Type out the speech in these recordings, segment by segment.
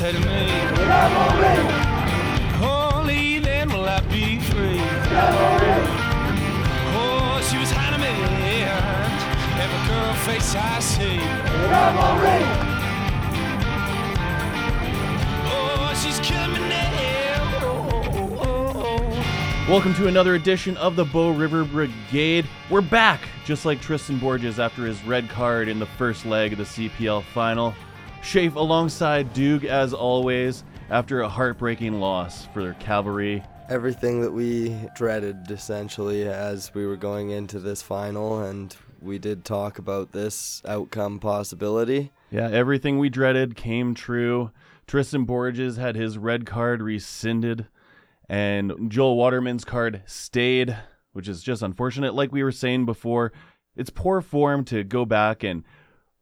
said to me, Only then will I be free. Oh, she was adamant. Every girl face I see. Oh, she's killing me now. Welcome to another edition of the Bow River Brigade. We're back, just like Tristan Borges after his red card in the first leg of the CPL final. Shafe alongside Duke, as always, after a heartbreaking loss for their cavalry. everything that we dreaded essentially as we were going into this final and we did talk about this outcome possibility Yeah, everything we dreaded came true. Tristan Borges had his red card rescinded, and Joel Waterman's card stayed, which is just unfortunate. Like we were saying before, it's poor form to go back and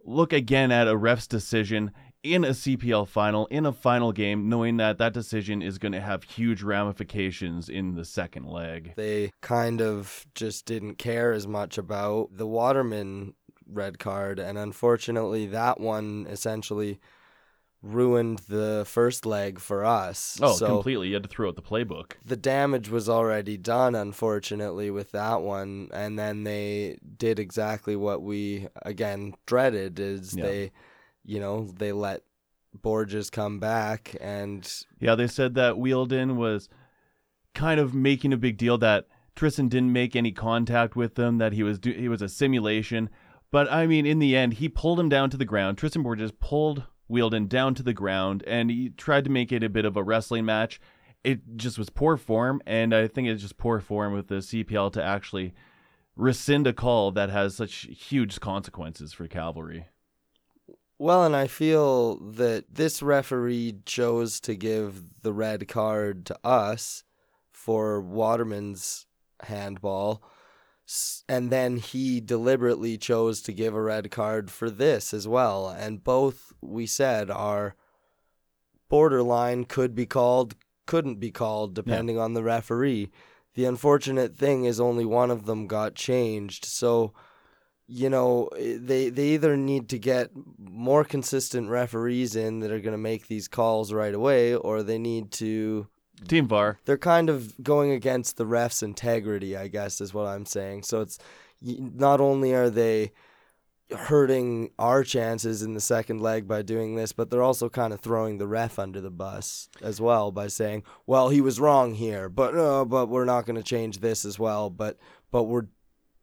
look again at a ref's decision in a CPL final, in a final game, knowing that that decision is going to have huge ramifications in the second leg. they kind of just didn't care as much about the waterman red card and unfortunately that one essentially ruined the first leg for us Oh, so completely. You had to throw out the playbook. the damage was already done unfortunately with that one and then they did exactly what we again dreaded is Yeah. they you know they let borges come back and Yeah, they said that Wheeldon was kind of making a big deal that Tristan didn't make any contact with them, that he was do- he was a simulation. But I mean, in the end, he pulled him down to the ground. Tristan Borges pulled Wheeldon down to the ground, and he tried to make it a bit of a wrestling match. It just was poor form, and I think it's just poor form with the CPL to actually rescind a call that has such huge consequences for Cavalry. well and i feel that this referee chose to give the red card to us for waterman's handball and then he deliberately chose to give a red card for this as well and both we said are borderline could be called couldn't be called depending on the referee. The unfortunate thing is only one of them got changed so you know eh, they they either need to get more consistent referees in that are going to make these calls right away or they need to Team VAR. they're kind of going against the refs integrity i guess is what i'm saying so it's not only are they hurting our chances in the second leg by doing this but they're also kind of throwing the ref under the bus as well by saying well he was wrong here but uh, but we're not going to change this as well but but we're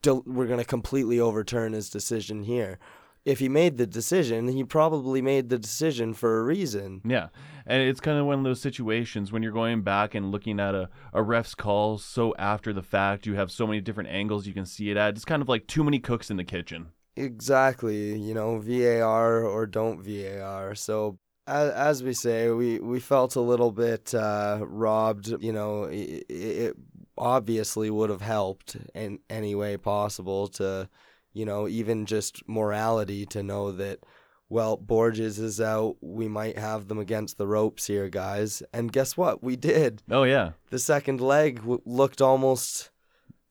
del- we're going to completely overturn his decision here if he made the decision he probably made the decision for a reason Yeah. And it's kind of one of those situations when you're going back and looking at a, a ref's call so after the fact, you have so many different angles you can see it at. It's kind of like too many cooks in the kitchen. Exactly, you know, VAR or don't VAR. So as, as we say, we, we felt a little bit uh, robbed. You know, it, it obviously would have helped in any way possible to, you know, even just morality to know that, well, Borges is out. We might have them against the ropes here, guys. And guess what? We did. Oh, yeah. The second leg w- looked almost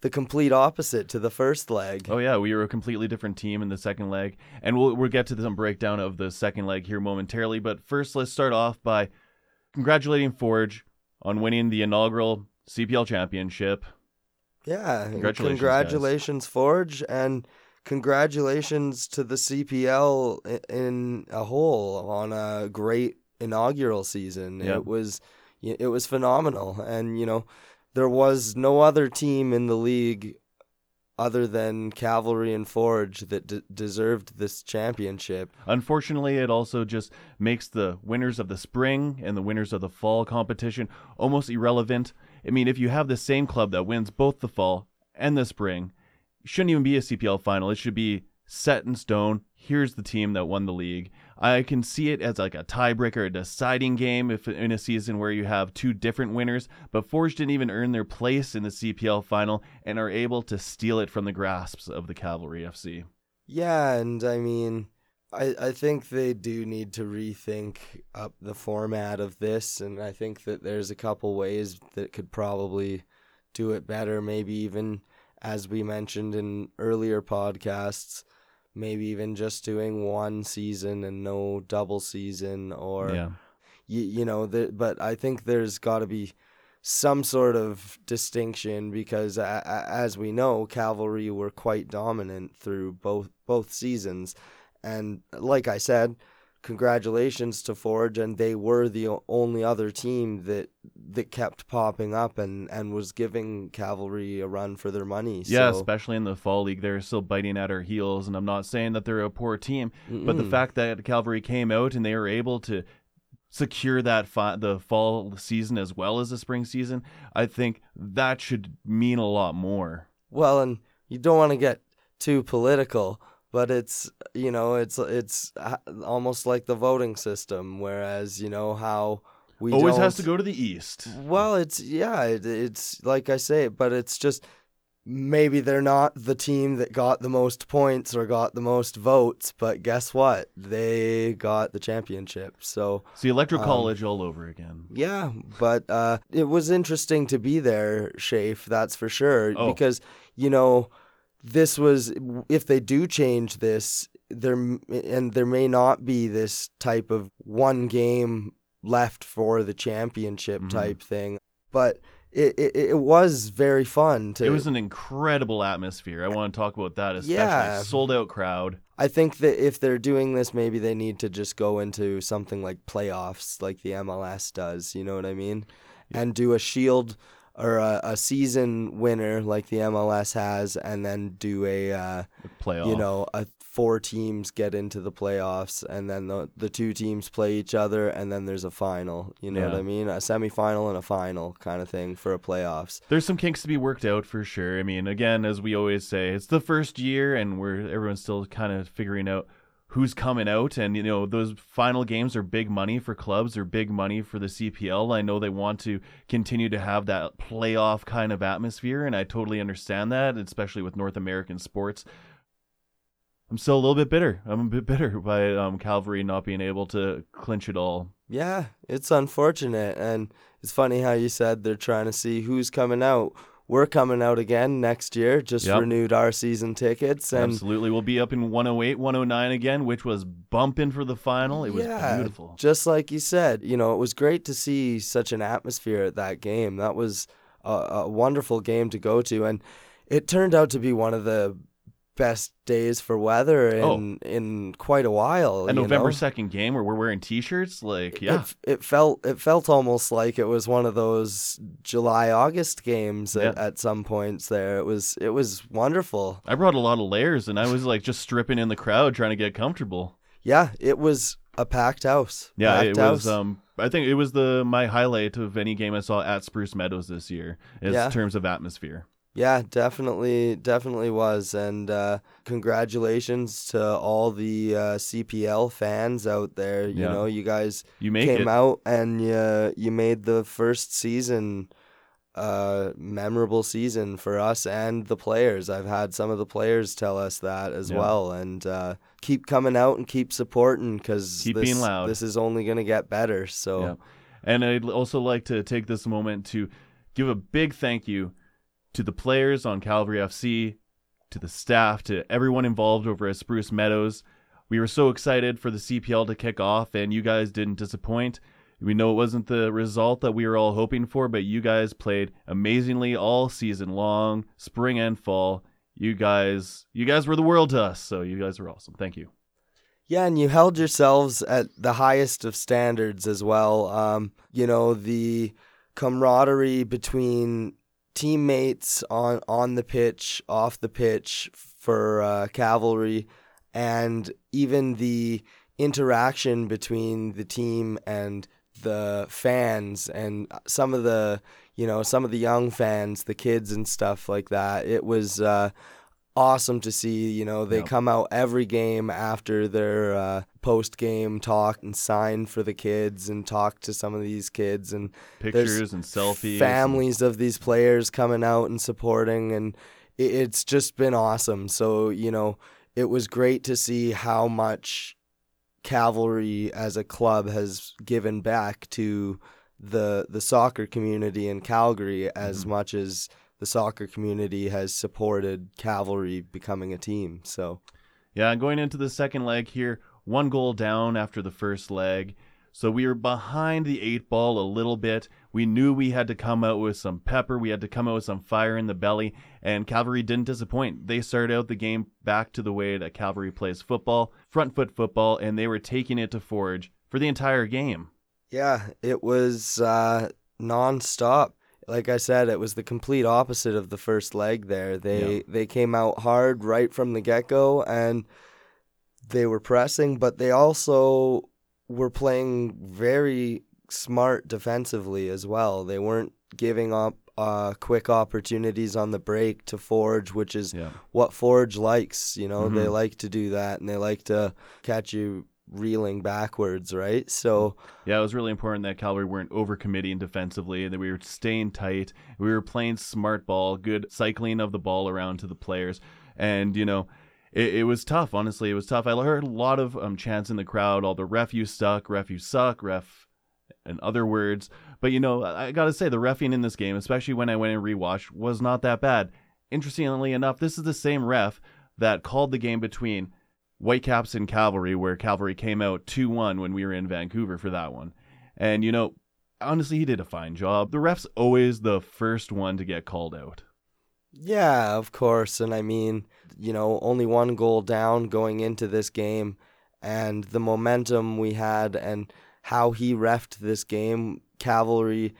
the complete opposite to the first leg. Oh, yeah. We were a completely different team in the second leg. And we'll, we'll get to some breakdown of the second leg here momentarily. But first, let's start off by congratulating Forge on winning the inaugural CPL championship. Yeah, Congratulations, congratulations, Forge, and congratulations to the CPL in a whole on a great inaugural season. Yeah. It was it was phenomenal, and you know there was no other team in the league other than Cavalry and Forge that d- deserved this championship. Unfortunately, it also just makes the winners of the spring and the winners of the fall competition almost irrelevant. I mean, if you have the same club that wins both the fall and the spring, shouldn't even be a CPL final. It should be set in stone. Here's the team that won the league. I can see it as like a tiebreaker, a deciding game if in a season where you have two different winners, but Forge didn't even earn their place in the CPL final and are able to steal it from the grasps of the Cavalry FC. Yeah, and I mean, I, I think they do need to rethink up the format of this, and I think that there's a couple ways that could probably do it better. Maybe even, as we mentioned in earlier podcasts, maybe even just doing one season and no double season, or yeah. you, you know, the, but I think there's got to be some sort of distinction because a, a, as we know, Cavalry were quite dominant through both both seasons, and like I said, congratulations to Forge, and they were the only other team that that kept popping up and and was giving Cavalry a run for their money. Yeah, especially in the fall league, they're still biting at our heels, and I'm not saying that they're a poor team, but the fact that Cavalry came out and they were able to secure that fi- the fall season as well as the spring season, I think that should mean a lot more. Well, and you don't want to get too political, but it's you know it's it's uh, almost like the voting system, whereas you know how we Always has to go to the east. Well, it's yeah, it, it's like I say, but it's just maybe they're not the team that got the most points or got the most votes, but guess what? They got the championship. So See, Electro Um, College all over again. yeah, but uh, it was interesting to be there, Shafe. That's for sure. Oh. Because you know, this was if they do change this, there and there may not be this type of one game left for the championship Mhm. type thing, but. It, it, it was very fun to It was an incredible atmosphere. I want to talk about that, especially Yeah. sold out crowd. I think that if they're doing this, maybe they need to just go into something like playoffs, like the MLS does. You know what I mean? And do a shield or a, a season winner like the MLS has, and then do a uh, Playoff. you know a four teams get into the playoffs, and then the the two teams play each other, and then there's a final. You know what I mean? A semifinal and a final kind of thing for a playoffs. There's some kinks to be worked out for sure. I mean, again, as we always say, it's the first year, and we're everyone's still kind of figuring out who's coming out. And you know, those final games are big money for clubs, or big money for the CPL. I know they want to continue to have that playoff kind of atmosphere, and I totally understand that, especially with North American sports. I'm still a little bit bitter. I'm a bit bitter by um, Calvary not being able to clinch it all. Yeah, it's unfortunate. And it's funny how you said they're trying to see who's coming out. We're coming out again next year, just Yep. renewed our season tickets. And Absolutely. We'll be up in 108, 109 again, which was bumping for the final. It was yeah, beautiful. Just like you said, you know, it was great to see such an atmosphere at that game. That was a, a wonderful game to go to. And it turned out to be one of the best days for weather in, Oh. in quite a while. A November? 2nd game where we're wearing t shirts. Like, yeah. It, it felt it felt almost like it was one of those July August games at, Yeah. at some points there. It was it was wonderful. I brought a lot of layers and I was like just stripping in the crowd trying to get comfortable. Yeah, it was a packed house. Yeah, packed it house. was. Um, I think it was the my highlight of any game I saw at Spruce Meadows this year, in Yeah. terms of atmosphere. Yeah, definitely, definitely was. And uh, congratulations to all the uh, CPL fans out there. You Yeah. know, you guys You came it. out and you you made the first season uh memorable season for us and the players. I've had some of the players tell us that as Yeah. well and uh keep coming out and keep supporting Keep this, being loud. this is only going to get better. So Yeah. And I'd also like to take this moment to give a big thank you to the players on Calvary FC, to the staff, to everyone involved over at Spruce Meadows. We were so excited for the CPL to kick off, and you guys didn't disappoint. We know it wasn't the result that we were all hoping for, but you guys played amazingly all season long, spring and fall. You guys, you guys were the world to us, so you guys were awesome. Thank you. Yeah, and you held yourselves at the highest of standards as well. Um, you know, the camaraderie between teammates on on the pitch, off the pitch for uh, cavalry, and even the interaction between the team and the fans and some of the you know some of the young fans the kids and stuff like that. It was uh awesome to see. You know, they Yeah. come out every game after their uh, post game talk and sign for the kids and talk to some of these kids and Pictures and selfies. and- families of these players coming out and supporting and it, it's just been awesome. So you know, it was great to see how much Cavalry as a club has given back to the the soccer community in Calgary as Mhm. much as the soccer community has supported Cavalry becoming a team. So Yeah, going into the second leg here, one goal down after the first leg. So we were behind the eight ball a little bit. We knew we had to come out with some pepper. We had to come out with some fire in the belly. And Cavalry didn't disappoint. They started out the game back to the way that Cavalry plays football, front foot football, and they were taking it to Forge for the entire game. Yeah, it was uh, nonstop. Like I said, it was the complete opposite of the first leg. There, they Yeah. they came out hard right from the get go, and they were pressing, but they also were playing very smart defensively as well. They weren't giving up uh, quick opportunities on the break to Forge, which is Yeah. what Forge likes. You know, they Mhm. like to do that, and they like to catch you reeling backwards, right? So. Yeah, it was really important that Cavalry weren't overcommitting defensively and that we were staying tight. We were playing smart ball, good cycling of the ball around to the players. And, you know, it, it was tough, honestly. It was tough. I heard a lot of um, chants in the crowd, all the ref you suck, ref you suck, ref, and other words. But, you know, I, I got to say, the refing in this game, especially when I went and rewatched, was not that bad. Interestingly enough, this is the same ref that called the game between Whitecaps and Cavalry, where Cavalry came out 2 1 when we were in Vancouver for that one. And, you know, honestly, he did a fine job. The ref's always the first one to get called out. Yeah, of course. And I mean, you know, only one goal down going into this game, and the momentum we had, and how he refed this game, Cavalry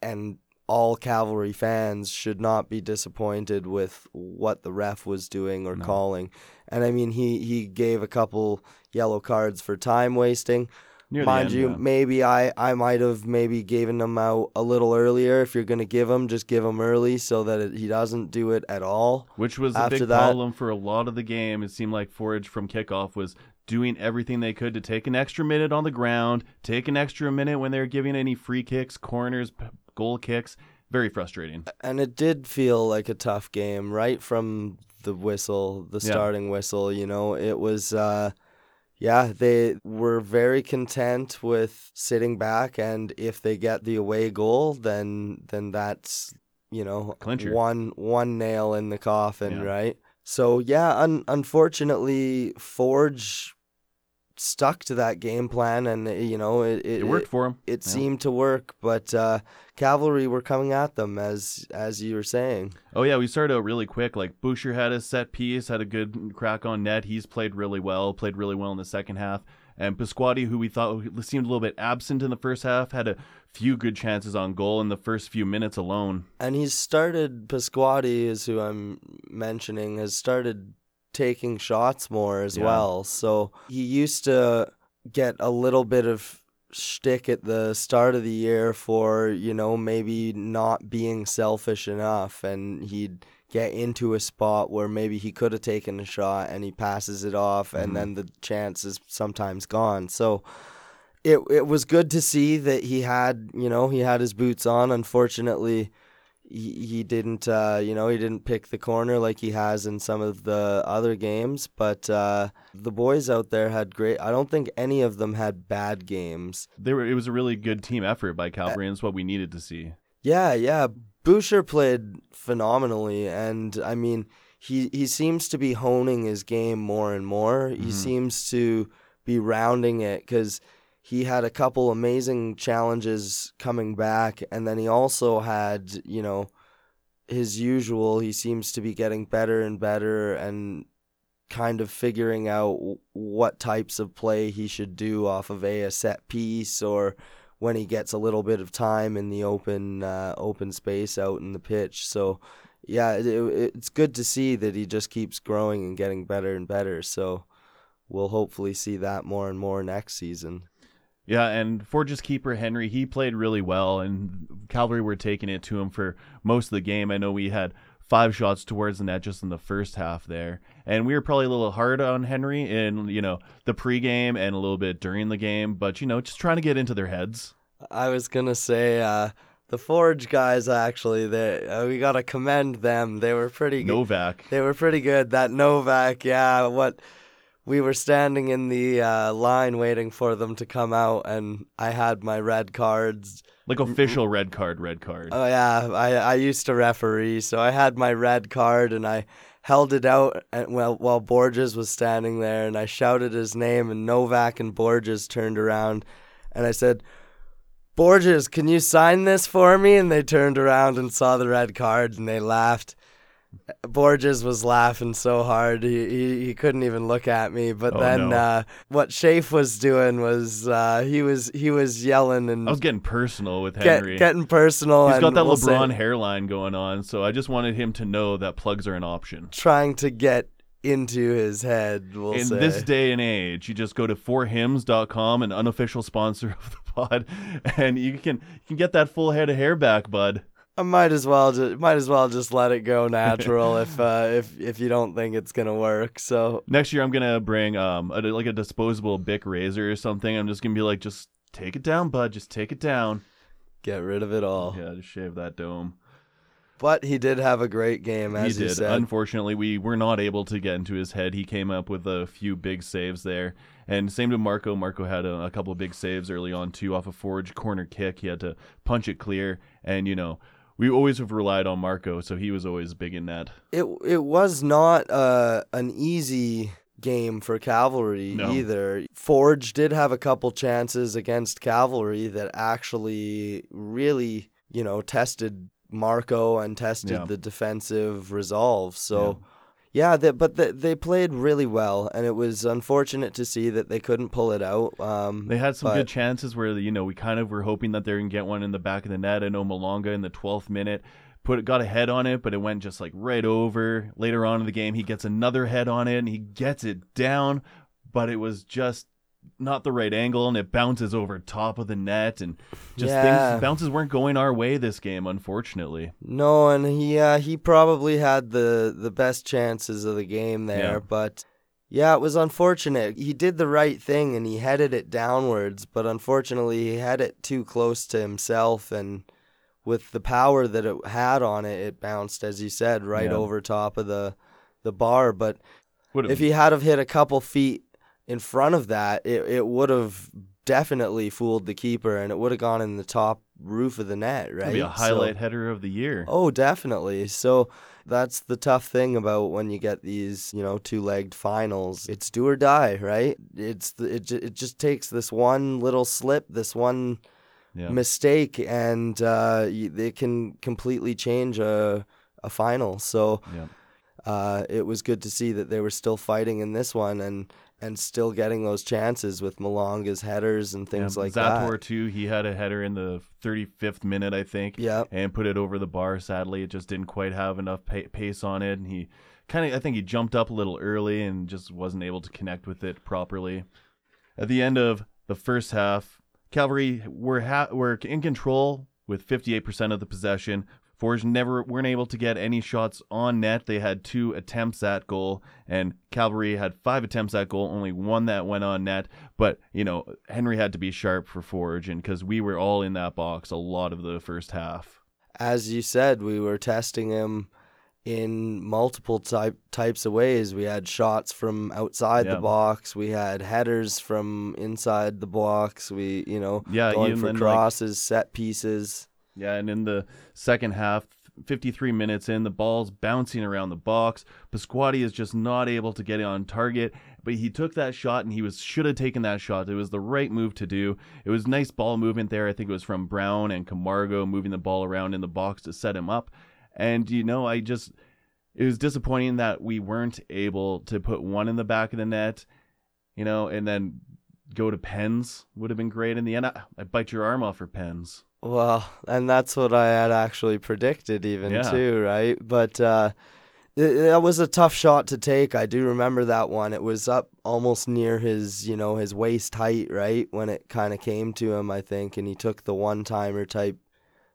and all Cavalry fans should not be disappointed with what the ref was doing or No. calling. And I mean, he, he gave a couple yellow cards for time wasting. Near Mind end, you, yeah. maybe I, I might have maybe given them out a little earlier. If you're going to give them, just give them early so that it, he doesn't do it at all. which was a big that- problem for a lot of the game. It seemed like Forage from kickoff was doing everything they could to take an extra minute on the ground, take an extra minute when they were giving any free kicks, corners, goal kicks. Very frustrating. And it did feel like a tough game right from the whistle, the Yeah. starting whistle. You know, it was, uh, yeah, they were very content with sitting back, and if they get the away goal, then then that's you know Clincher. one one nail in the coffin, Yeah. right? So yeah, un- unfortunately, Forge stuck to that game plan, and uh, you know it It worked for him. it seemed to work, but uh, cavalry were coming at them as as you were saying. Oh yeah, we started out really quick. Like Büscher had a set piece, had a good crack on net. He's played really well, played really well in the second half. And Pasquotti, who we thought seemed a little bit absent in the first half, had a few good chances on goal in the first few minutes alone. And he's started Pasquotti is who I'm mentioning has started taking shots more as Yeah. well. So he used to get a little bit of shtick at the start of the year for you know maybe not being selfish enough, and he'd get into a spot where maybe he could have taken a shot and he passes it off, Mhm. and then the chance is sometimes gone. So. It, it was good to see that he had you know he had his boots on. Unfortunately, he, he didn't uh, you know he didn't pick the corner like he has in some of the other games but uh, the boys out there had great i don't think any of them had bad games They were. It was a really good team effort by Calvary, and it's what we needed to see. yeah yeah Büscher played phenomenally and i mean he, he seems to be honing his game more and more he Mhm. seems to be rounding it because he had a couple amazing challenges coming back and then he also had you know his usual he seems to be getting better and better and kind of figuring out what types of play he should do off of a, a set piece or when he gets a little bit of time in the open uh, open space out in the pitch. So yeah it, it, it's good to see that he just keeps growing and getting better and better. So we'll hopefully see that more and more next season Yeah, and Forge's keeper Henry, he played really well, and Calvary were taking it to him for most of the game. I know we had five shots towards the net just in the first half there, and we were probably a little hard on Henry in you know the pregame and a little bit during the game, but you know just trying to get into their heads. I was gonna say uh, the Forge guys actually. They uh, we gotta commend them. They were pretty good. Novak, They were pretty good. That Novak, yeah. What we were standing in the uh, line waiting for them to come out, and I had my red cards. like official red card, red card. Oh yeah, I I used to referee, so I had my red card, and I held it out and while while Borges was standing there, and I shouted his name, and Novak and Borges turned around. and I said, Borges, can you sign this for me? And they turned around and saw the red card and they laughed. Borges was laughing so hard he, he, he couldn't even look at me. But Oh, then no. uh, what Shafe was doing was uh, he was he was yelling and I was getting personal with get, Henry. getting personal. He's got that we'll say- LeBron hairline going on, so I just wanted him to know that plugs are an option. trying to get into his head. We'll In say. this day and age, you just go to forhims.com, an unofficial sponsor of the pod, and you can you can get that full head of hair back, bud. I might as well just might as well just let it go natural if uh, if if you don't think it's gonna work. So Next year, I'm gonna bring um a, like a disposable Bic razor or something. I'm just gonna be like, just take it down, bud. Just take it down. get rid of it all. Yeah, just shave that dome. But he did have a great game, as he you did. said. Unfortunately, we were not able to get into his head. He came up with a few big saves there. And same to Marco. Marco had a, a couple of big saves early on, too, off a forge corner kick. He had to punch it clear. And, you know, we always have relied on Marco, so he was always big in that. it it was not uh, an easy game for Cavalry No. either. Forge did have a couple chances against Cavalry that actually really, you know, tested Marco and tested Yeah. the defensive resolve. So. Yeah, they, but they, they played really well, and it was unfortunate to see that they couldn't pull it out. Um, They had some but- good chances where, you know, we kind of were hoping that they to get one in the back of the net. I know Malonga in the 12th minute put got a head on it, but it went just like right over. Later on in the game, he gets another head on it and he gets it down, but it was just not the right angle and it bounces over top of the net and just Yeah. things bounces weren't going our way this game unfortunately. No, and he uh, he probably had the the best chances of the game there, Yeah. but yeah, it was unfortunate. He did the right thing and he headed it downwards, but unfortunately he had it too close to himself and with the power that it had on it, it bounced as you said right Yeah. over top of the the bar, but if he had have hit a couple feet in front of that, it, it would have definitely fooled the keeper and it would have gone in the top roof of the net, right? be a So- highlight header of the year. Oh, definitely. So that's the tough thing about when you get these, you know, two-legged finals. It's do or die, right? It's the, it, it just takes this one little slip, this one yeah. mistake, and uh, it can completely change a a final. So yeah. uh, it was good to see that they were still fighting in this one and and still getting those chances with Malonga's headers and things yeah. like Zator that. too, he had a header in the 35th minute, I think. Yeah. and put it over the bar. Sadly, it just didn't quite have enough pa- pace on it, and he kind of I think he jumped up a little early and just wasn't able to connect with it properly. At the end of the first half, Cavalry were ha- were in control with 58% of the possession. Forge never weren't able to get any shots on net. They had two attempts at goal, and Cavalry had five attempts at goal, only one that went on net. But you know, Henry had to be sharp for Forge, and because we were all in that box a lot of the first half. as you said, we were testing him in multiple type types of ways. We had shots from outside Yeah. the box. We had headers from inside the box. We, you know, Yeah, going for then, like- crosses, set pieces. Yeah, and in the second half, 53 minutes in, the ball's bouncing around the box. Pasquotti is just not able to get it on target, but he took that shot and he was should have taken that shot. It was the right move to do. It was nice ball movement there. I think it was from Brown and Camargo moving the ball around in the box to set him up. And you know, I just it was disappointing that we weren't able to put one in the back of the net, you know, and then go to pens would have been great in the end. I, I bite your arm off for pens. Well, and that's what I had actually predicted, even Yeah. too, right? But uh, that was a tough shot to take. I do remember that one. It was up almost near his, you know, his waist height, right when it kind of came to him, I think, and he took the one timer type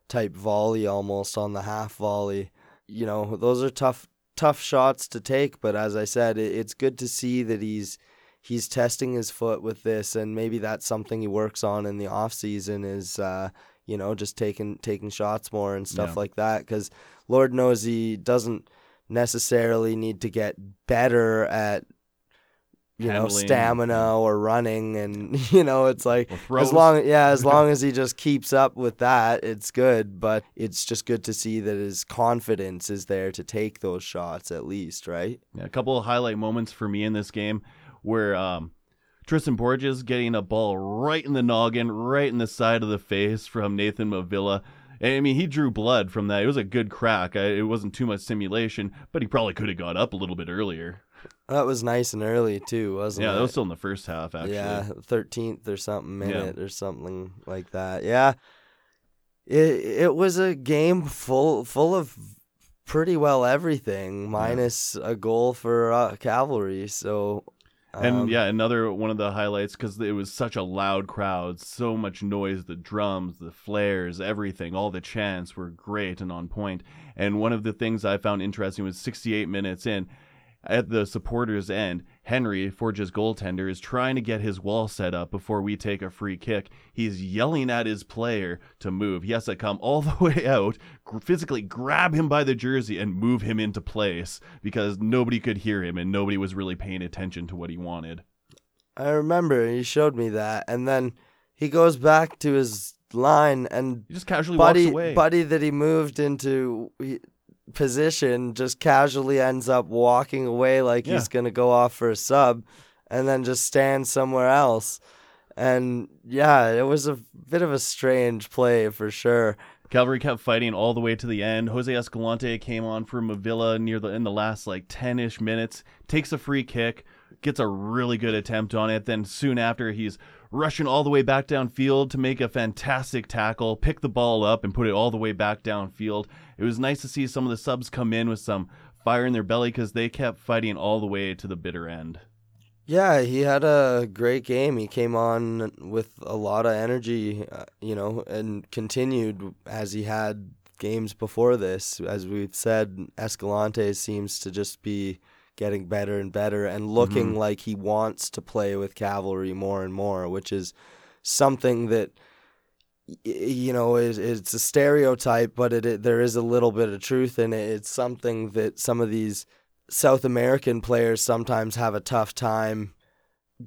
type volley almost on the half volley. You know, those are tough tough shots to take. But as I said, it, it's good to see that he's he's testing his foot with this, and maybe that's something he works on in the off season. Is uh, you know, just taking taking shots more and stuff Yeah. like that. Because Lord knows he doesn't necessarily need to get better at you know stamina or running, and you know it's like as long yeah as long as he just keeps up with that, it's good. But it's just good to see that his confidence is there to take those shots at least, right? Yeah, a couple of highlight moments for me in this game where um, Tristan Borges getting a ball right in the noggin, right in the side of the face from Nathan Mavila. I mean, he drew blood from that. It was a good crack. It wasn't too much simulation, but he probably could have got up a little bit earlier. That was nice and early too, wasn't yeah, it? Yeah, that was still in the first half, actually. Yeah, thirteenth or something minute or something like that. Yeah, it it was a game full full of pretty well everything, minus a goal for uh, Cavalry. So, and um, yeah, another one of the highlights because it was such a loud crowd, so much noise, the drums, the flares, everything, all the chants were great and on point. And one of the things I found interesting was 68 minutes in at the supporters' end, Henry, Forge's goaltender, is trying to get his wall set up before we take a free kick. He's yelling at his player to move. He has to come all the way out, physically grab him by the jersey, and move him into place because nobody could hear him and nobody was really paying attention to what he wanted. I remember he showed me that, and then he goes back to his line and He just casually buddy walks away. buddy that he moved into he, position just casually ends up walking away like Yeah. he's gonna go off for a sub, and then just stands somewhere else. And yeah, it was a bit of a strange play for sure. Cavalry kept fighting all the way to the end. Jose Escalante came on for Mavila near the in the last like ten ish minutes, takes a free kick, gets a really good attempt on it. Then soon after, he's rushing all the way back downfield to make a fantastic tackle, pick the ball up, and put it all the way back downfield. It was nice to see some of the subs come in with some fire in their belly because they kept fighting all the way to the bitter end. Yeah, he had a great game. He came on with a lot of energy, uh, you know, and continued as he had games before this. As we've said, Escalante seems to just be getting better and better and looking like he wants to play with cavalry more and more, which is something that you know is it's a stereotype, but it, it there is a little bit of truth in it. It's something that some of these South American players sometimes have a tough time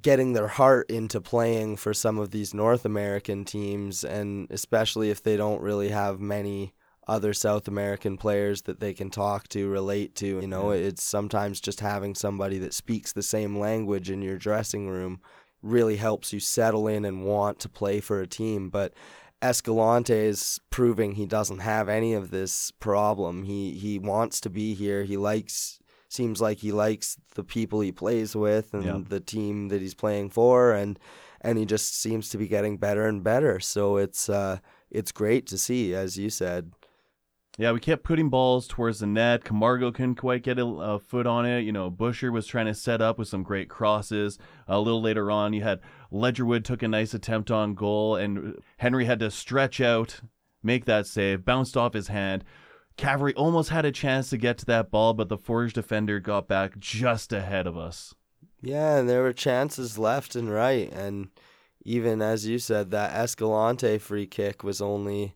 getting their heart into playing for some of these North American teams, and especially if they don't really have many other South American players that they can talk to, relate to. You know, it's sometimes just having somebody that speaks the same language in your dressing room really helps you settle in and want to play for a team. But Escalante is proving he doesn't have any of this problem. He he wants to be here. He likes seems like he likes the people he plays with and Yeah. the team that he's playing for and and he just seems to be getting better and better. So it's uh it's great to see as you said. Yeah, we kept putting balls towards the net. Camargo couldn't quite get a, a foot on it. You know, Büscher was trying to set up with some great crosses. a little later on, you had Ledgerwood took a nice attempt on goal, and Henry had to stretch out, make that save, bounced off his hand. Cavalry almost had a chance to get to that ball, but the Forge defender got back just ahead of us. Yeah, and there were chances left and right and even as you said that Escalante free kick was only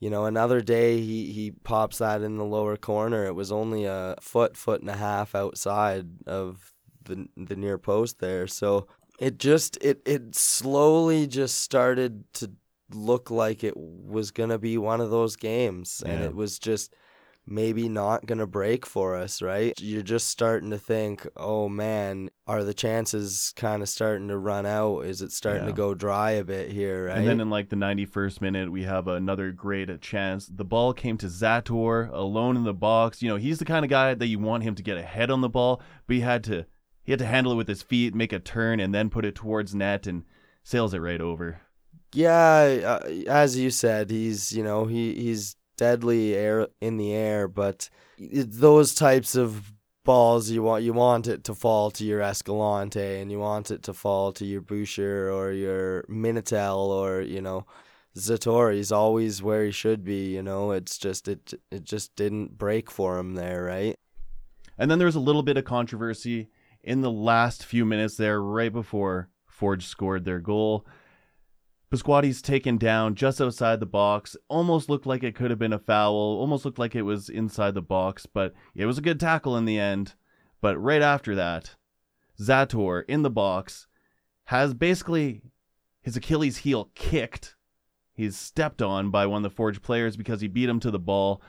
you know, another day he, he pops that in the lower corner. It was only a foot, foot and a half outside of the the near post there. So it just it it slowly just started to look like it was gonna be one of those games, and it was just maybe not gonna break for us. Right? You're just starting to think, oh man, are the chances kind of starting to run out? Is it starting Yeah. to go dry a bit here? Right? And then in like the 91st minute, we have another great chance. The ball came to Zator alone in the box. You know, he's the kind of guy that you want him to get ahead on the ball, but he had to he had to handle it with his feet, make a turn, and then put it towards net and sails it right over. Yeah, uh, as you said, he's you know he he's deadly air in the air, but those types of balls you want you want it to fall to your Escalante and you want it to fall to your Büscher or your Minatel or you know Zatori's always where he should be. You know, it's just it it just didn't break for him there, right? And then there was a little bit of controversy in the last few minutes there, right before Forge scored their goal. Pasquotti's taken down just outside the box. Almost looked like it could have been a foul. Almost looked like it was inside the box, but it was a good tackle in the end. But right after that, Zator in the box has basically his Achilles heel kicked. He's stepped on by one of the Forge players because he beat him to the ball.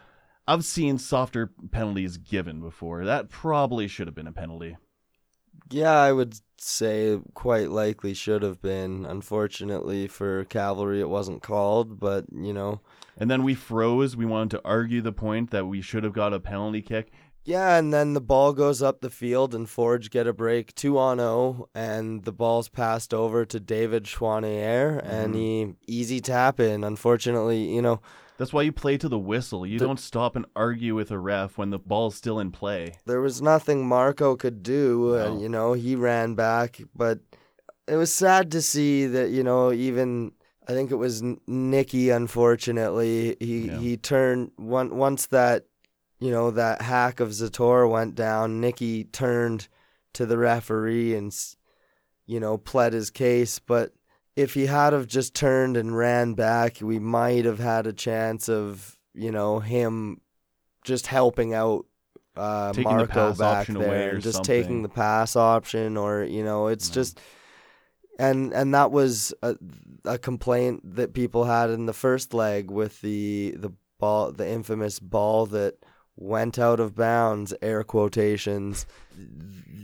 I've seen softer penalties given before. That probably should have been a penalty. Yeah, I would say quite likely should have been. Unfortunately for Cavalry, it wasn't called, but you know. And then we froze. We wanted to argue the point that we should have got a penalty kick. Yeah, and then the ball goes up the field, and Forge get a break two on zero, and the ball's passed over to David Choinière, and mm-hmm. he easy tap in. Unfortunately, you know, That's why you play to the whistle. You The- don't stop and argue with a ref when the ball's still in play. there was nothing Marco could do, and you know he ran back, but it was sad to see that you know even I think it was Nicky. Unfortunately, he Yeah. he turned one once that you know that hack of Zator went down. Nicky turned to the referee and s- you know pled his case, but. If he had have just turned and ran back, we might have had a chance of, you know, him just helping out uh, Taking the Marco pass back there away and or just something. taking the pass option, or you know, it's No. just and and that was a, a complaint that people had in the first leg with the the ball, the infamous ball that went out of bounds, air quotations.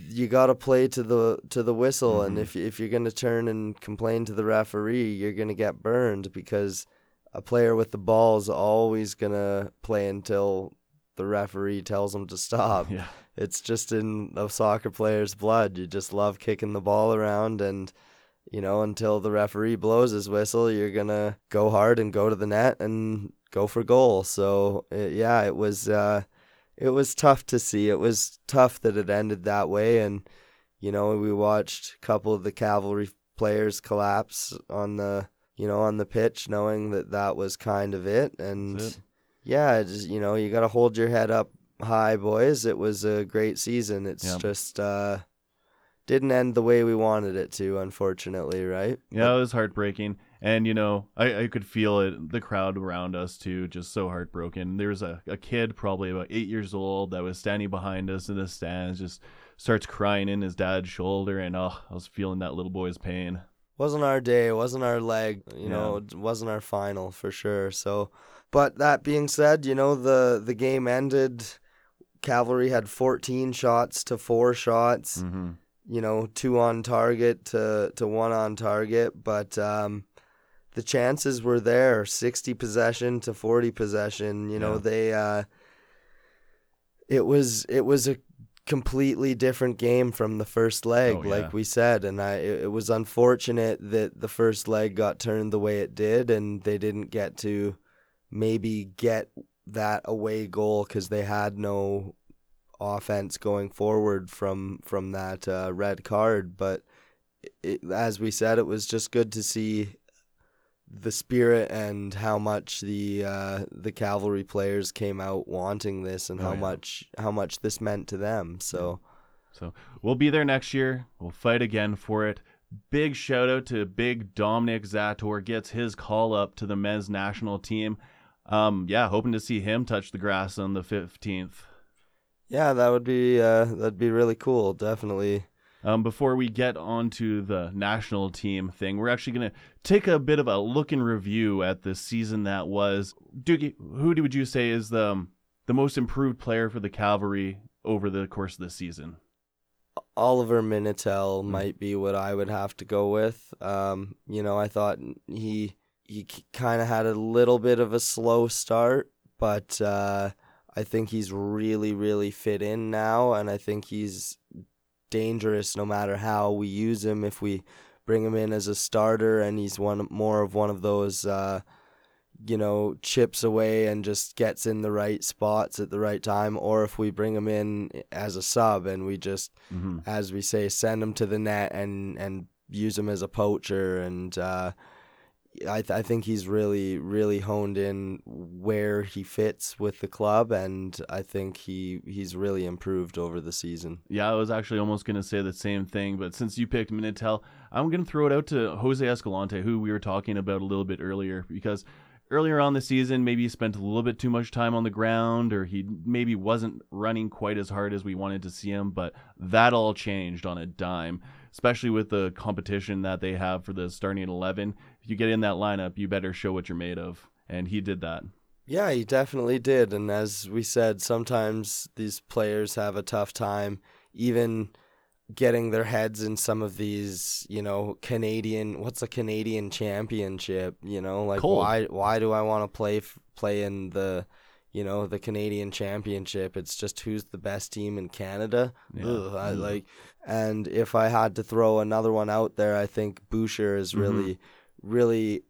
You got to play to the to the whistle, and Mhm. if if you're gonna turn and complain to the referee, you're gonna get burned because a player with the ball is always gonna play until the referee tells him to stop. Yeah. It's just in a soccer player's blood. You just love kicking the ball around and you know, until the referee blows his whistle, you're going to go hard and go to the net and go for goal. So, it, yeah, it was uh it was tough to see. It was tough that it ended that way and you know, we watched a couple of the cavalry players collapse on the, you know, on the pitch knowing that that was kind of it and it. yeah, just, you know, you got to hold your head up high, boys. It was a great season. It's Yeah. just uh didn't end the way we wanted it to, unfortunately, right? Yeah, it was heartbreaking. And, you know, I, I could feel it, the crowd around us too, just so heartbroken. There was a, a kid, probably about eight years old, that was standing behind us in the stands, just starts crying in his dad's shoulder. And, oh, I was feeling that little boy's pain. wasn't our day, wasn't our leg, you know, wasn't our final for sure. So, but that being said, you know, the the game ended. Cavalry had 14 shots to four shots. Mm-hmm. You know, two on target to, to one on target, but um, the chances were there 60 possession to 40 possession. You know, Yeah. they, uh, it was, it was a completely different game from the first leg, Oh, yeah. like we said. And I, it, it was unfortunate that the first leg got turned the way it did and they didn't get to maybe get that away goal because they had no offense going forward from from that uh, red card. But it, as we said, it was just good to see the spirit and how much the uh, the cavalry players came out wanting this and Oh, how yeah. much how much this meant to them. So So we'll be there next year. We'll fight again for it. Big shout out to big Dominic Zator gets his call up to the men's national team. Um, yeah, hoping to see him touch the grass on the fifteenth. Yeah, that would be uh, that'd be really cool. Definitely. Um, before we get on to the national team thing, we're actually going to take a bit of a look and review at the season that was. Doogie, who do- would you say is the um, the most improved player for the Cavalry over the course of the season? Oliver Minatel Hmm. might be what I would have to go with. Um, you know, I thought he he kind of had a little bit of a slow start, but uh, I think he's really really fit in now, and I think he's dangerous no matter how we use him. If we bring him in as a starter, and he's one more of one of those. Uh, you know, chips away and just gets in the right spots at the right time, or if we bring him in as a sub and we just Mm-hmm. as we say, send him to the net and and use him as a poacher. And uh, I th- I think he's really really honed in where he fits with the club, and I think he he's really improved over the season. Yeah, I was actually almost going to say the same thing, but since you picked Minatel, I'm going to throw it out to Jose Escalante, who we were talking about a little bit earlier, because earlier on the season, maybe he spent a little bit too much time on the ground, or he maybe wasn't running quite as hard as we wanted to see him, but that all changed on a dime, especially with the competition that they have for the starting 11. You get in that lineup, you better show what you're made of, and he did that. Yeah, he definitely did. And as we said, sometimes these players have a tough time, even getting their heads in some of these, you know, Canadian. What's a Canadian championship? You know, like Cold. why why do I want to play play in the, you know, the Canadian championship? It's just who's the best team in Canada. Yeah. Ugh, I like, and if I had to throw another one out there, I think Büscher is Mhm. really, really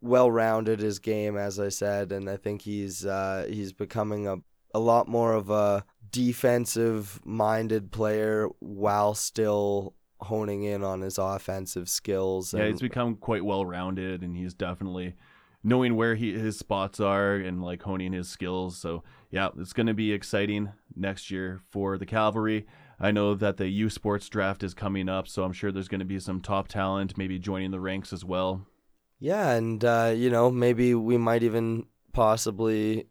well rounded his game, as I said, and I think he's uh, he's becoming a a lot more of a defensive minded player while still honing in on his offensive skills. Yeah, he's become quite well rounded, and he's definitely knowing where he his spots are and like honing his skills. So yeah, it's going to be exciting next year for the Cavalry. I know that the U Sports draft is coming up, so I'm sure there's going to be some top talent maybe joining the ranks as well. Yeah, and uh, you know, maybe we might even possibly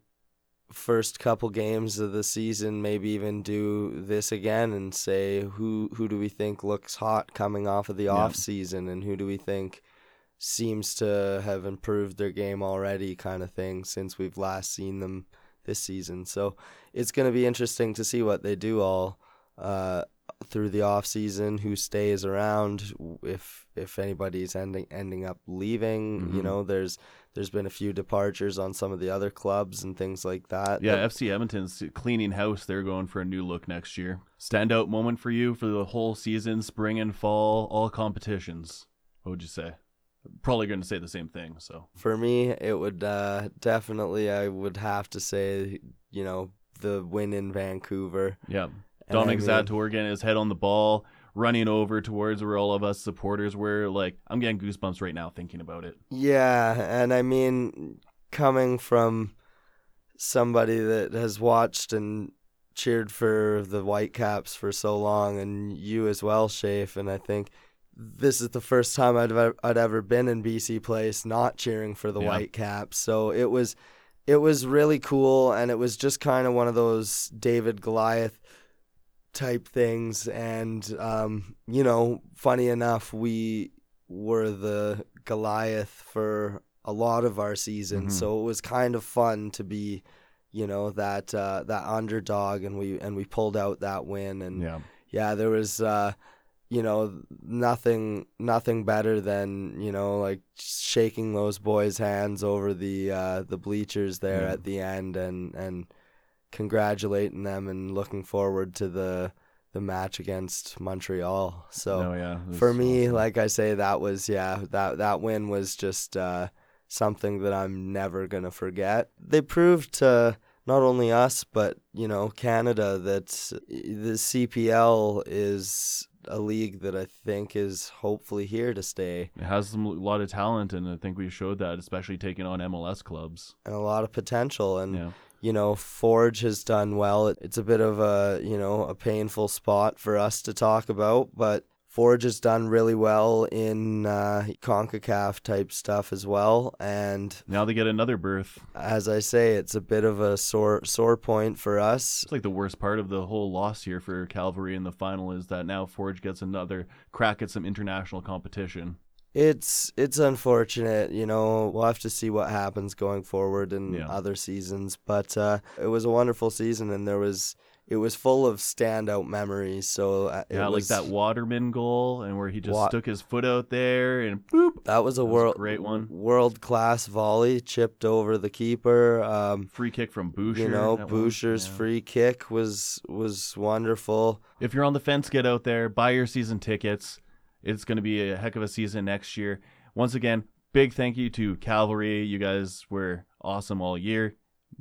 first couple games of the season maybe even do this again and say who who do we think looks hot coming off of the Yeah. off season and who do we think seems to have improved their game already kind of thing since we've last seen them this season. So it's going to be interesting to see what they do all uh, through the off season, who stays around, if if anybody's ending ending up leaving. You Mhm. know, there's there's been a few departures on some of the other clubs and things like that. Yeah, that- FC Edmonton's cleaning house. They're going for a new look next year. Standout moment for you for the whole season, spring and fall, all competitions. What would you say? Probably going to say the same thing. So for me, it would uh, definitely I would have to say, you know, the win in Vancouver. yeah, I Dominic mean- Zator getting his head on the ball, running over towards where all of us supporters were. Like, I'm getting goosebumps right now thinking about it. Yeah, and I mean, coming from somebody that has watched and cheered for the Whitecaps for so long, and you as well, Shafe, and I think this is the first time I'd ever, I'd ever been in BC Place not cheering for the Yeah. Whitecaps. So it was it was really cool, and it was just kind of one of those David Goliath type things. And um, you know, funny enough, we were the Goliath for a lot of our season, Mhm. so it was kind of fun to be, you know, that uh, that underdog, and we and we pulled out that win, and Yeah. yeah, there was uh you know nothing nothing better than you know like shaking those boys hands over the uh the bleachers there Yeah. at the end and and congratulating them and looking forward to the the match against Montreal so oh, yeah. for me awesome. like I say that was yeah that that win was just uh something that I'm never going to forget they proved to not only us but you know Canada that the CPL is a league that I think is hopefully here to stay it has some a lot of talent, and I think we showed that, especially taking on MLS clubs. and a lot of potential and Yeah. You know Forge has done well it's a bit of a you know a painful spot for us to talk about but Forge has done really well in uh, CONCACAF type stuff as well and Now they get another berth. as I say, it's a bit of a sore sore point for us. It's like the worst part of the whole loss here for Cavalry in the final is that now Forge gets another crack at some international competition. It's it's unfortunate, you know. We'll have to see what happens going forward in Yeah. other seasons, but uh, it was a wonderful season, and there was it was full of standout memories. So uh, it Yeah, was, like that Waterman goal, and where he just Wa- stuck his foot out there and boop, That was a That was a world great one. world class volley chipped over the keeper. Um, free kick from Büscher. you know. Büscher's Yeah. free kick was was wonderful. If you're on the fence, get out there, buy your season tickets. It's going to be a heck of a season next year. Once again, big thank you to Cavalry. You guys were awesome all year.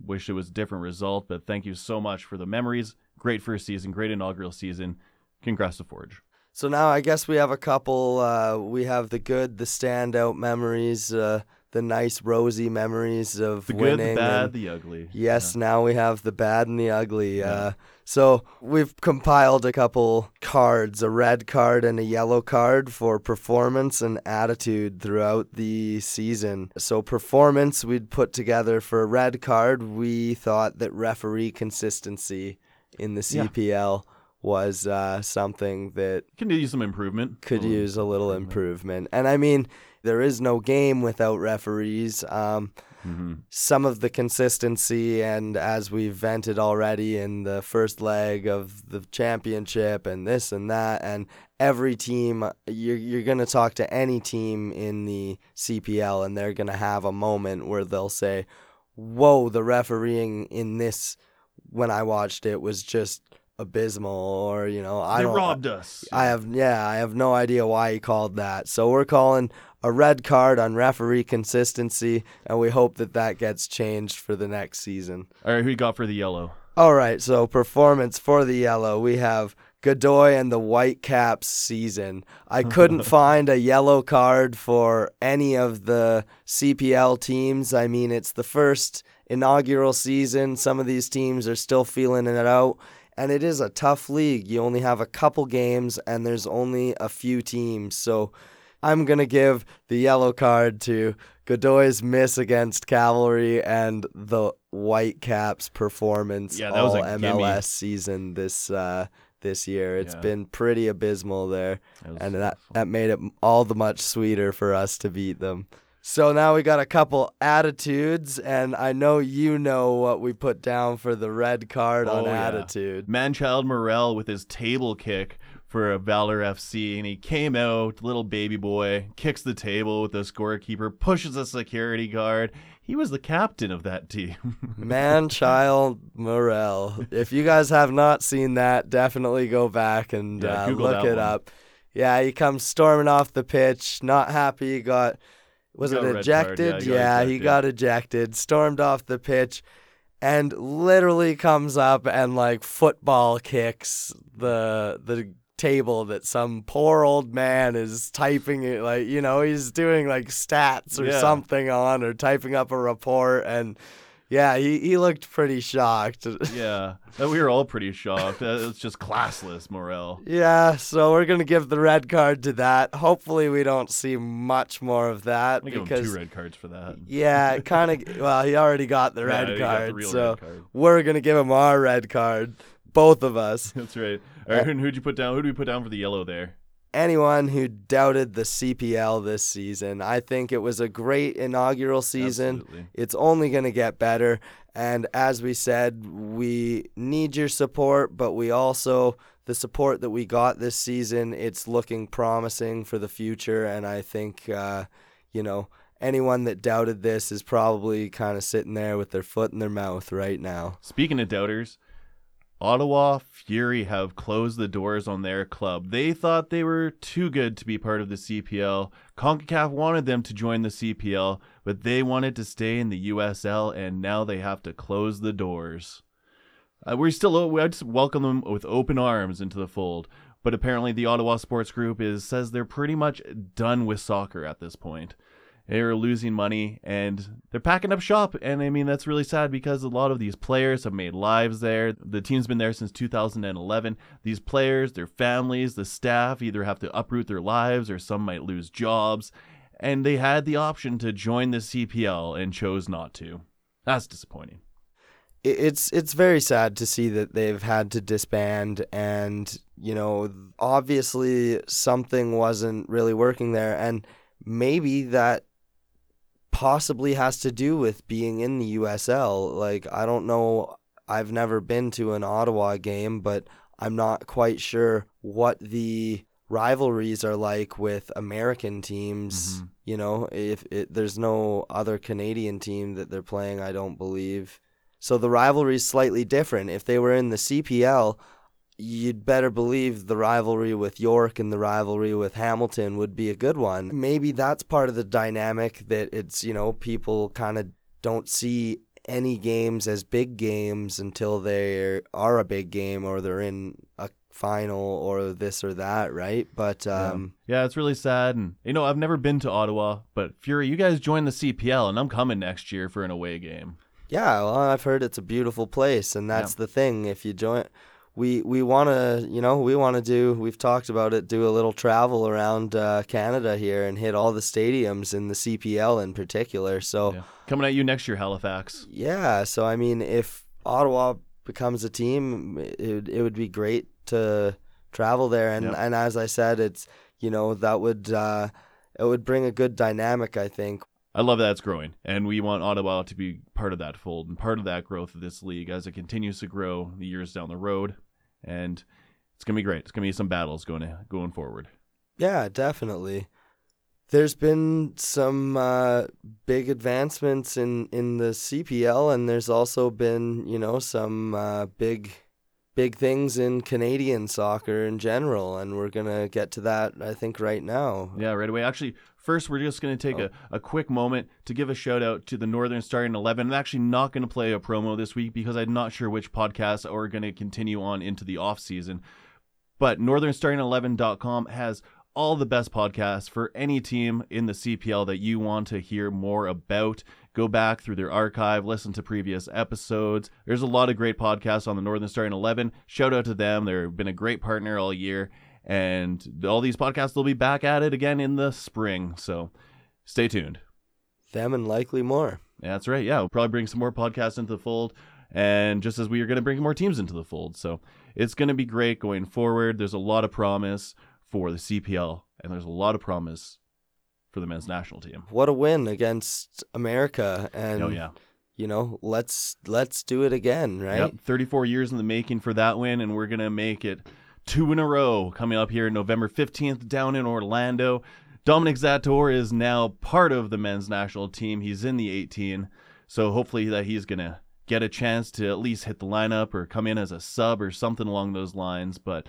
Wish it was a different result, but thank you so much for the memories. Great first season, great inaugural season. Congrats to Forge. So now I guess we have a couple. Uh, we have the good, the standout memories, uh, the nice rosy memories of The good, winning. the bad, and the ugly. yes, now we have the bad and the ugly. Yeah. Uh, so we've compiled a couple cards, a red card and a yellow card for performance and attitude throughout the season. So performance we'd put together for a red card. We thought that referee consistency in the Yeah. CPL was uh, something that Can use some improvement. could use a little improvement. improvement. And I mean, there is no game without referees. Um, hmm some of the consistency and as we've vented already in the first leg of the championship and this and that and every team you're you're going to talk to any team in the CPL and they're going to have a moment where they'll say whoa the refereeing in this when I watched it was just abysmal or you know I They don't robbed us. I have yeah, I have no idea why he called that. So we're calling a red card on referee consistency, and we hope that that gets changed for the next season. All right, who you got for the yellow? All right, so performance for the yellow, we have Godoy and the Whitecaps season. I couldn't find a yellow card for any of the CPL teams. I mean, it's the first inaugural season. Some of these teams are still feeling it out. And it is a tough league. You only have a couple games, and there's only a few teams. So I'm going to give the yellow card to Godoy's miss against Cavalry and the Whitecaps performance Yeah, all a gimme. MLS season this uh, this year. It's Yeah. been pretty abysmal there, That and that awful. that made it all the much sweeter for us to beat them. So now we got a couple attitudes, and I know you know what we put down for the red card on Oh, yeah. attitude. Manchild Morel with his table kick for a Valour FC, and he came out, little baby boy, kicks the table with the scorekeeper, pushes a security guard. He was the captain of that team. Man Child Morel. If you guys have not seen that, definitely go back and Yeah, uh, look it one. up. Yeah, he comes storming off the pitch, not happy. He got was Got it red card, ejected? yeah, he got he ejected. got ejected. Stormed off the pitch, and literally comes up and like football kicks the the table that some poor old man is typing it like you know he's doing like stats or Yeah. something on or typing up a report and yeah he, he looked pretty shocked yeah, Uh, we were all pretty shocked. Uh, It's just classless, Morel. yeah so we're gonna give the red card to that hopefully we don't see much more of that I give him because two red cards for that. yeah kind of well he already got the red he got the card so red card. we're gonna give him our red card both of us That's right. All right, who'd you put down? Who do we put down for the yellow there? anyone who doubted the CPL this season. I think it was a great inaugural season. Absolutely. It's only going to get better. And as we said, we need your support, but we also, the support that we got this season, it's looking promising for the future. And I think, uh, you know, anyone that doubted this is probably kind of sitting there with their foot in their mouth right now. Speaking of doubters, Ottawa Fury have closed the doors on their club. They thought they were too good to be part of the CPL. CONCACAF wanted them to join the CPL, but they wanted to stay in the USL, and now they have to close the doors. Uh, we're still we just welcome them with open arms into the fold, but apparently the Ottawa Sports Group is says they're pretty much done with soccer at this point. They're losing money and they're packing up shop. And I mean, that's really sad because a lot of these players have made lives there. The team's been there since 2011. These players, their families, the staff either have to uproot their lives or some might lose jobs. And they had the option to join the CPL and chose not to. That's disappointing. it's it's very sad to see that they've had to disband and you know obviously something wasn't really working there and maybe that possibly has to do with being in the USL like I don't know I've never been to an Ottawa game but I'm not quite sure what the rivalries are like with American teams Mhm. you know if it, there's no other Canadian team that they're playing I don't believe so the rivalry is slightly different. If they were in the CPL, you'd better believe the rivalry with York and the rivalry with Hamilton would be a good one. Maybe that's part of the dynamic that it's, you know, people kind of don't see any games as big games until they are a big game or they're in a final or this or that, right? But um Yeah, it's really sad. And, you know, I've never been to Ottawa, but Fury, you guys joined the CPL, and I'm coming next year for an away game. Yeah, well, I've heard it's a beautiful place, and that's the thing. If you join, we we want to, you know, we want to do. We've talked about it. Do a little travel around uh, Canada here and hit all the stadiums in the CPL in particular. So Yeah. Coming at you next year, Halifax. yeah, so I mean, if Ottawa becomes a team, it would, it would be great to travel there. And Yep. and as I said, it's you know that would uh, it would bring a good dynamic, I think. I love that it's growing, and we want Ottawa to be part of that fold and part of that growth of this league as it continues to grow the years down the road. And it's gonna be great. It's gonna be some battles going going forward. Yeah, definitely. There's been some uh, big advancements in, in the CPL, and there's also been, you know, some uh, big big things in Canadian soccer in general, and we're gonna get to that I think right now. Yeah, right away. Actually, first we're just gonna take a, oh. a quick moment to give a shout out to the Northern Starting Eleven. I'm actually not gonna play a promo this week because I'm not sure which podcasts are gonna continue on into the off season. But NorthernStarting11.com has all the best podcasts for any team in the CPL that you want to hear more about. Go back through their archive, listen to previous episodes. There's a lot of great podcasts on the Northern Starting 11. Shout out to them. They've been a great partner all year. And all these podcasts will be back at it again in the spring. So stay tuned. Them and likely more. That's right. Yeah, we'll probably bring some more podcasts into the fold. And just as we are going to bring more teams into the fold. So it's going to be great going forward. There's a lot of promise for the CPL, and there's a lot of promise for the men's national team. What a win against America and oh yeah. You know, let's let's do it again, right? Yep, 34 years in the making for that win and we're going to make it two in a row coming up here November 15th down in Orlando. Dominic Zator is now part of the men's national team. He's in the 18. So hopefully that he's going to get a chance to at least hit the lineup or come in as a sub or something along those lines, but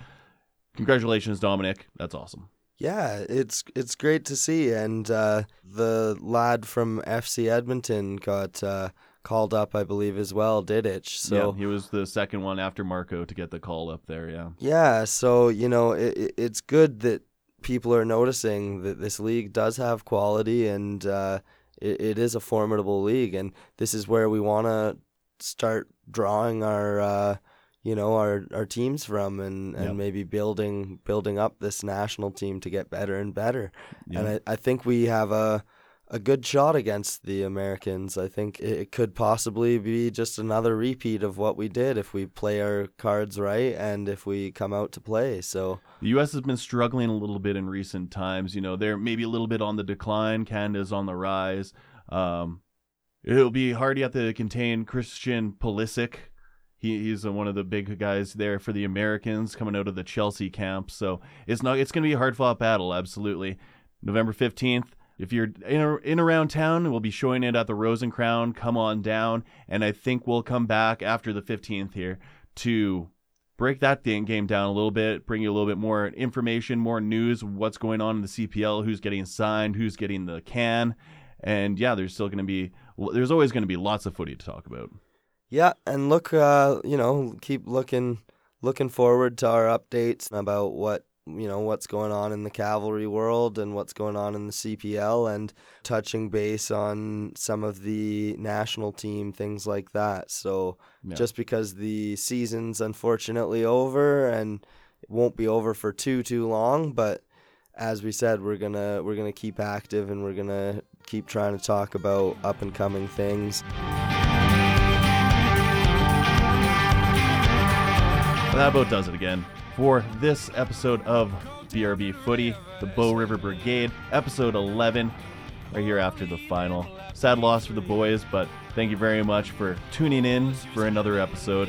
congratulations, Dominic. That's awesome. Yeah, it's it's great to see, and uh, the lad from FC Edmonton got uh, called up, I believe, as well. Didic, so yeah, he was the second one after Marco to get the call up there. Yeah, yeah. So you know, it, it's good that people are noticing that this league does have quality, and uh, it, it is a formidable league, and this is where we want to start drawing our uh, you know our our teams from and and yep. maybe building building up this national team to get better and better yep. and I, I think we have a a good shot against the Americans. I think it could possibly be just another repeat of what we did if we play our cards right and if we come out to play. So the U.S. has been struggling a little bit in recent times. You know, they're maybe a little bit on the decline. Canada's on the rise. Um, it'll be hard yet to contain Christian Pulisic he, he's one of the big guys there for the Americans coming out of the Chelsea camp. So it's not it's going to be a hard fought battle. Absolutely. November 15th. If you're in, in around town, we'll be showing it at the Rose and Crown. Come on down. And I think we'll come back after the 15th here to break that game down a little bit, bring you a little bit more information, more news, what's going on in the CPL, who's getting signed, who's getting the can. And yeah, there's still going to be, there's always going to be lots of footy to talk about. Yeah, and look, uh, you know, keep looking looking forward to our updates about what you know what's going on in the cavalry world and what's going on in the CPL and touching base on some of the national team things like that. So yeah. just because the season's unfortunately over and it won't be over for too too long, but as we said, we're gonna we're gonna keep active and we're gonna keep trying to talk about up and coming things. That about does it again for this episode of BRB Footy, the Bow River Brigade, episode 11, right here after the final. Sad loss for the boys, but thank you very much for tuning in for another episode.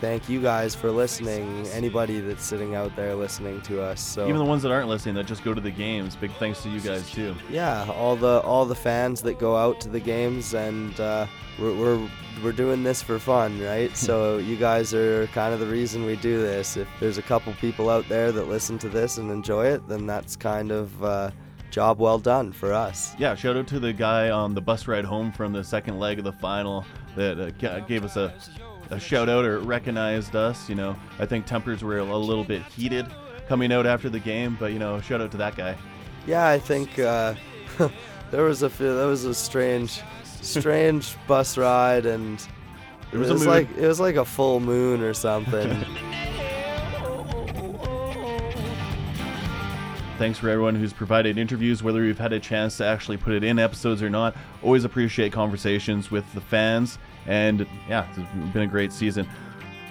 Thank you guys for listening. Anybody that's sitting out there listening to us. So even the ones that aren't listening that just go to the games, big thanks to you guys too. Yeah, all the all the fans that go out to the games, and uh, we're, we're we're doing this for fun, right? so you guys are kind of the reason we do this. If there's a couple people out there that listen to this and enjoy it, then that's kind of uh, job well done for us. Yeah, shout out to the guy on the bus ride home from the second leg of the final that uh, gave us a, a shout out or recognized us. You know, I think tempers were a little bit heated coming out after the game, but you know, shout out to that guy. Yeah, I think uh, there was a that was a strange strange bus ride, and it was, it was like it was like a full moon or something. Thanks for everyone who's provided interviews, whether we've had a chance to actually put it in episodes or not. Always appreciate conversations with the fans, and yeah, it's been a great season.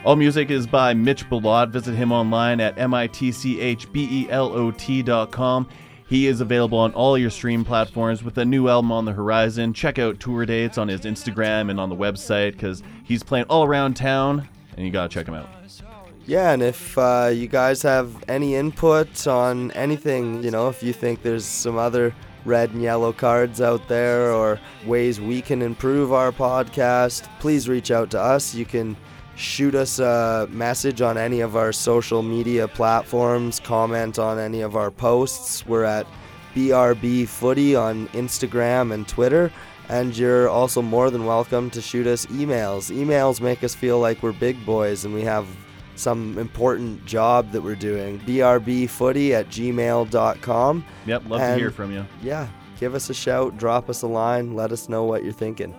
All music is by Mitch Belot. Visit him online at mitchbelot.com. He is available on all your stream platforms with a new album on the horizon. Check out tour dates on his Instagram and on the website because he's playing all around town, and you gotta check him out. Yeah, and if uh, you guys have any input on anything, you know, if you think there's some other red and yellow cards out there or ways we can improve our podcast, please reach out to us. You can shoot us a message on any of our social media platforms, comment on any of our posts. We're at BRB Footy on Instagram and Twitter. And you're also more than welcome to shoot us emails. Emails make us feel like we're big boys and we have some important job that we're doing. BRBfooty at gmail.com. Yep, love And- to hear from you. Yeah, give us a shout, drop us a line, let us know what you're thinking.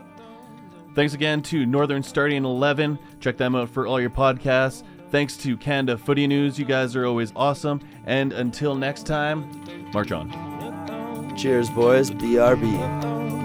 Thanks again to Northern Starting 11. Check them out for all your podcasts. Thanks to Canada Footy News. You guys are always awesome. And until next time, march on. Cheers, boys. BRB.